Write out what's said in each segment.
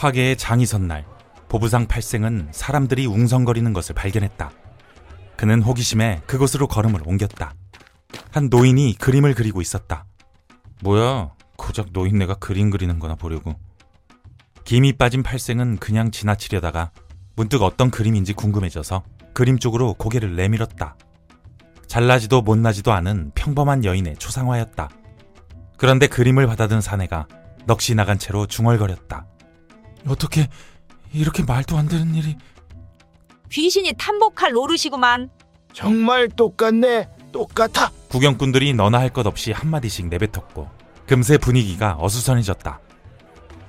화계의 장이 선날 보부상 팔생은 사람들이 웅성거리는 것을 발견했다. 그는 호기심에 그곳으로 걸음을 옮겼다. 한 노인이 그림을 그리고 있었다. 뭐야, 고작 노인네가 그림 그리는 거나 보려고. 김이 빠진 팔생은 그냥 지나치려다가 문득 어떤 그림인지 궁금해져서 그림 쪽으로 고개를 내밀었다. 잘나지도 못나지도 않은 평범한 여인의 초상화였다. 그런데 그림을 받아든 사내가 넋이 나간 채로 중얼거렸다. 어떻게 이렇게 말도 안 되는 일이... 귀신이 탐복할 노릇이구만. 정말 똑같네. 똑같아. 구경꾼들이 너나 할 것 없이 한마디씩 내뱉었고 금세 분위기가 어수선해졌다.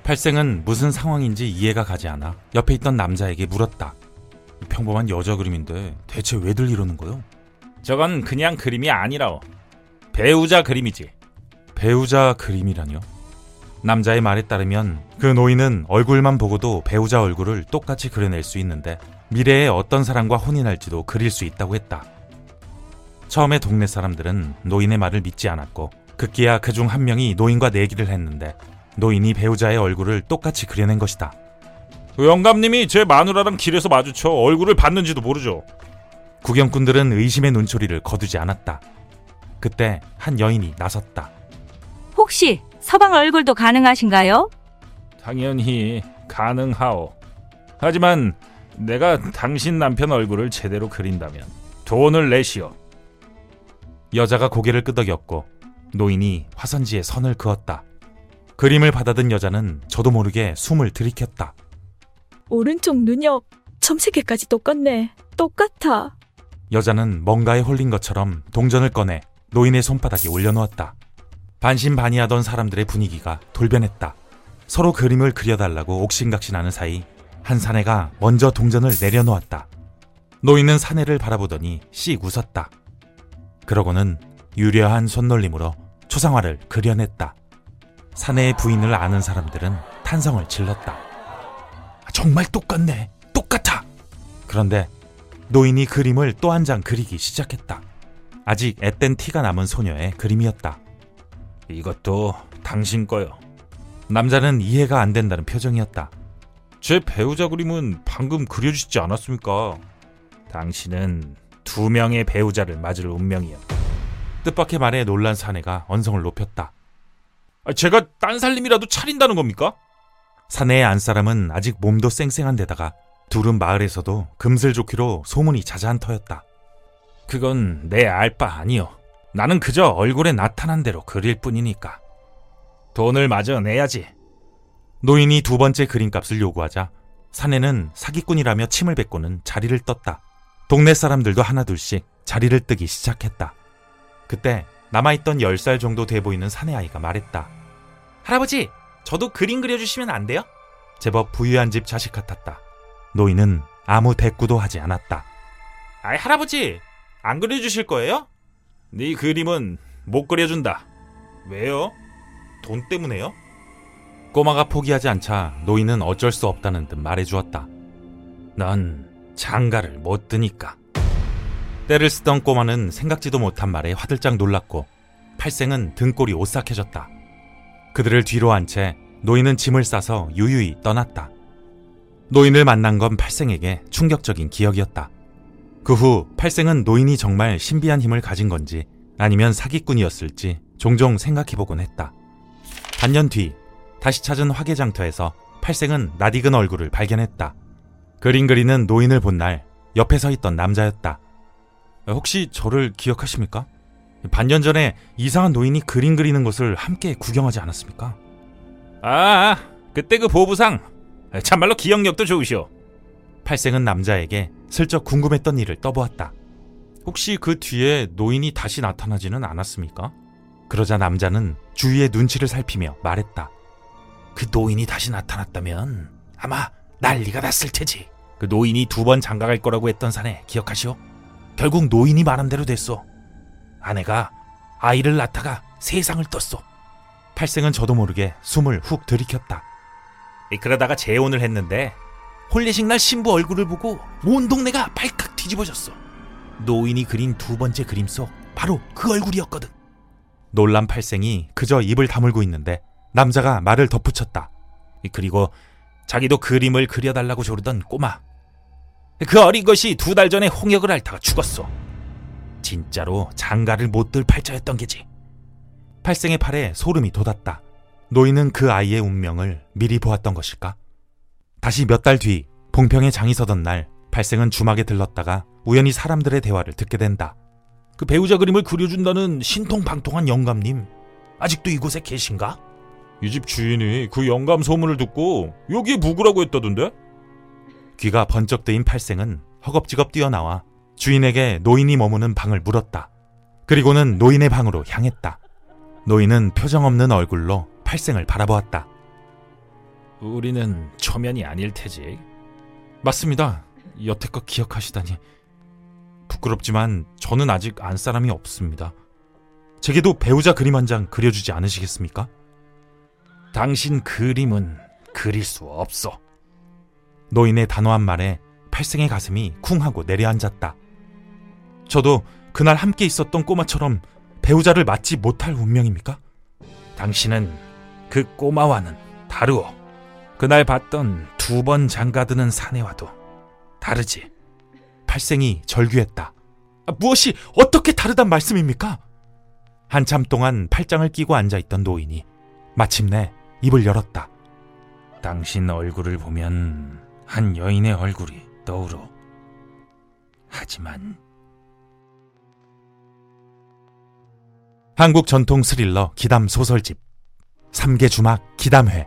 팔생은 무슨 상황인지 이해가 가지 않아 옆에 있던 남자에게 물었다. 평범한 여자 그림인데 대체 왜들 이러는 거요? 저건 그냥 그림이 아니라오. 배우자 그림이지. 배우자 그림이라뇨? 남자의 말에 따르면 그 노인은 얼굴만 보고도 배우자 얼굴을 똑같이 그려낼 수 있는데 미래에 어떤 사람과 혼인할지도 그릴 수 있다고 했다. 처음에 동네 사람들은 노인의 말을 믿지 않았고 급기야 그 중 한 명이 노인과 내기를 했는데 노인이 배우자의 얼굴을 똑같이 그려낸 것이다. 그 영감님이 제 마누라랑 길에서 마주쳐 얼굴을 봤는지도 모르죠. 구경꾼들은 의심의 눈초리를 거두지 않았다. 그때 한 여인이 나섰다. 혹시 서방 얼굴도 가능하신가요? 당연히 가능하오. 하지만 내가 당신 남편 얼굴을 제대로 그린다면 돈을 내시오. 여자가 고개를 끄덕였고 노인이 화선지에 선을 그었다. 그림을 받아든 여자는 저도 모르게 숨을 들이켰다. 오른쪽 눈옆 점세개까지 똑같네. 똑같아. 여자는 뭔가에 홀린 것처럼 동전을 꺼내 노인의 손바닥에 올려놓았다. 반신반의하던 사람들의 분위기가 돌변했다. 서로 그림을 그려달라고 옥신각신하는 사이 한 사내가 먼저 동전을 내려놓았다. 노인은 사내를 바라보더니 씩 웃었다. 그러고는 유려한 손놀림으로 초상화를 그려냈다. 사내의 부인을 아는 사람들은 탄성을 질렀다. 정말 똑같네. 똑같아. 그런데 노인이 그림을 또 한 장 그리기 시작했다. 아직 앳된 티가 남은 소녀의 그림이었다. 이것도 당신 거요. 남자는 이해가 안 된다는 표정이었다. 제 배우자 그림은 방금 그려주시지 않았습니까? 당신은 두 명의 배우자를 맞을 운명이요. 뜻밖의 말에 놀란 사내가 언성을 높였다. 아, 제가 딴 살림이라도 차린다는 겁니까? 사내의 안사람은 아직 몸도 쌩쌩한 데다가 둘은 마을에서도 금슬 좋기로 소문이 자자한 터였다. 그건 내 알 바 아니요. 나는 그저 얼굴에 나타난 대로 그릴 뿐이니까. 돈을 마저 내야지. 노인이 두 번째 그림값을 요구하자 사내는 사기꾼이라며 침을 뱉고는 자리를 떴다. 동네 사람들도 하나둘씩 자리를 뜨기 시작했다. 그때 남아있던 10살 정도 돼 보이는 사내 아이가 말했다. 할아버지, 저도 그림 그려주시면 안 돼요? 제법 부유한 집 자식 같았다. 노인은 아무 대꾸도 하지 않았다. 아이 할아버지, 안 그려주실 거예요? 네 그림은 못 그려준다. 왜요? 돈 때문에요? 꼬마가 포기하지 않자 노인은 어쩔 수 없다는 듯 말해주었다. 넌 장가를 못 드니까. 때를 쓰던 꼬마는 생각지도 못한 말에 화들짝 놀랐고 팔생은 등골이 오싹해졌다. 그들을 뒤로 한 채 노인은 짐을 싸서 유유히 떠났다. 노인을 만난 건 팔생에게 충격적인 기억이었다. 그 후 팔생은 노인이 정말 신비한 힘을 가진 건지 아니면 사기꾼이었을지 종종 생각해보곤 했다. 반년 뒤 다시 찾은 화개장터에서 팔생은 낯익은 얼굴을 발견했다. 그림 그리는 노인을 본 날 옆에 서 있던 남자였다. 혹시 저를 기억하십니까? 반년 전에 이상한 노인이 그림 그리는 것을 함께 구경하지 않았습니까? 아, 그때 그 보부상. 참말로 기억력도 좋으시오. 팔생은 남자에게 슬쩍 궁금했던 일을 떠보았다. 혹시 그 뒤에 노인이 다시 나타나지는 않았습니까? 그러자 남자는 주위의 눈치를 살피며 말했다. 그 노인이 다시 나타났다면 아마 난리가 났을 테지. 그 노인이 두 번 장가갈 거라고 했던 사내 기억하시오? 결국 노인이 말한 대로 됐소. 아내가 아이를 낳다가 세상을 떴소. 팔생은 저도 모르게 숨을 훅 들이켰다. 그러다가 재혼을 했는데 혼례식 날 신부 얼굴을 보고 온 동네가 발칵 뒤집어졌어. 노인이 그린 두 번째 그림 속 바로 그 얼굴이었거든. 놀란 팔생이 그저 입을 다물고 있는데 남자가 말을 덧붙였다. 그리고 자기도 그림을 그려달라고 조르던 꼬마. 그 어린 것이 두 달 전에 홍역을 앓다가 죽었어. 진짜로 장가를 못 들 팔자였던 게지. 팔생의 팔에 소름이 돋았다. 노인은 그 아이의 운명을 미리 보았던 것일까? 다시 몇 달 뒤 봉평에 장이 서던 날 팔생은 주막에 들렀다가 우연히 사람들의 대화를 듣게 된다. 그 배우자 그림을 그려준다는 신통방통한 영감님 아직도 이곳에 계신가? 이 집 주인이 그 영감 소문을 듣고 여기에 묵으라고 했다던데? 귀가 번쩍 뜨인 팔생은 허겁지겁 뛰어나와 주인에게 노인이 머무는 방을 물었다. 그리고는 노인의 방으로 향했다. 노인은 표정 없는 얼굴로 팔생을 바라보았다. 우리는 초면이 아닐 테지. 맞습니다. 여태껏 기억하시다니. 부끄럽지만 저는 아직 안 사람이 없습니다. 제게도 배우자 그림 한 장 그려주지 않으시겠습니까? 당신 그림은 그릴 수 없어. 노인의 단호한 말에 팔생의 가슴이 쿵 하고 내려앉았다. 저도 그날 함께 있었던 꼬마처럼 배우자를 맞지 못할 운명입니까? 당신은 그 꼬마와는 다르오. 그날 봤던 두 번 장가드는 사내와도 다르지. 팔생이 절규했다. 아, 무엇이 어떻게 다르단 말씀입니까? 한참 동안 팔짱을 끼고 앉아있던 노인이 마침내 입을 열었다. 당신 얼굴을 보면 한 여인의 얼굴이 떠오르. 하지만 한국 전통 스릴러 기담 소설집 3개 주막 기담회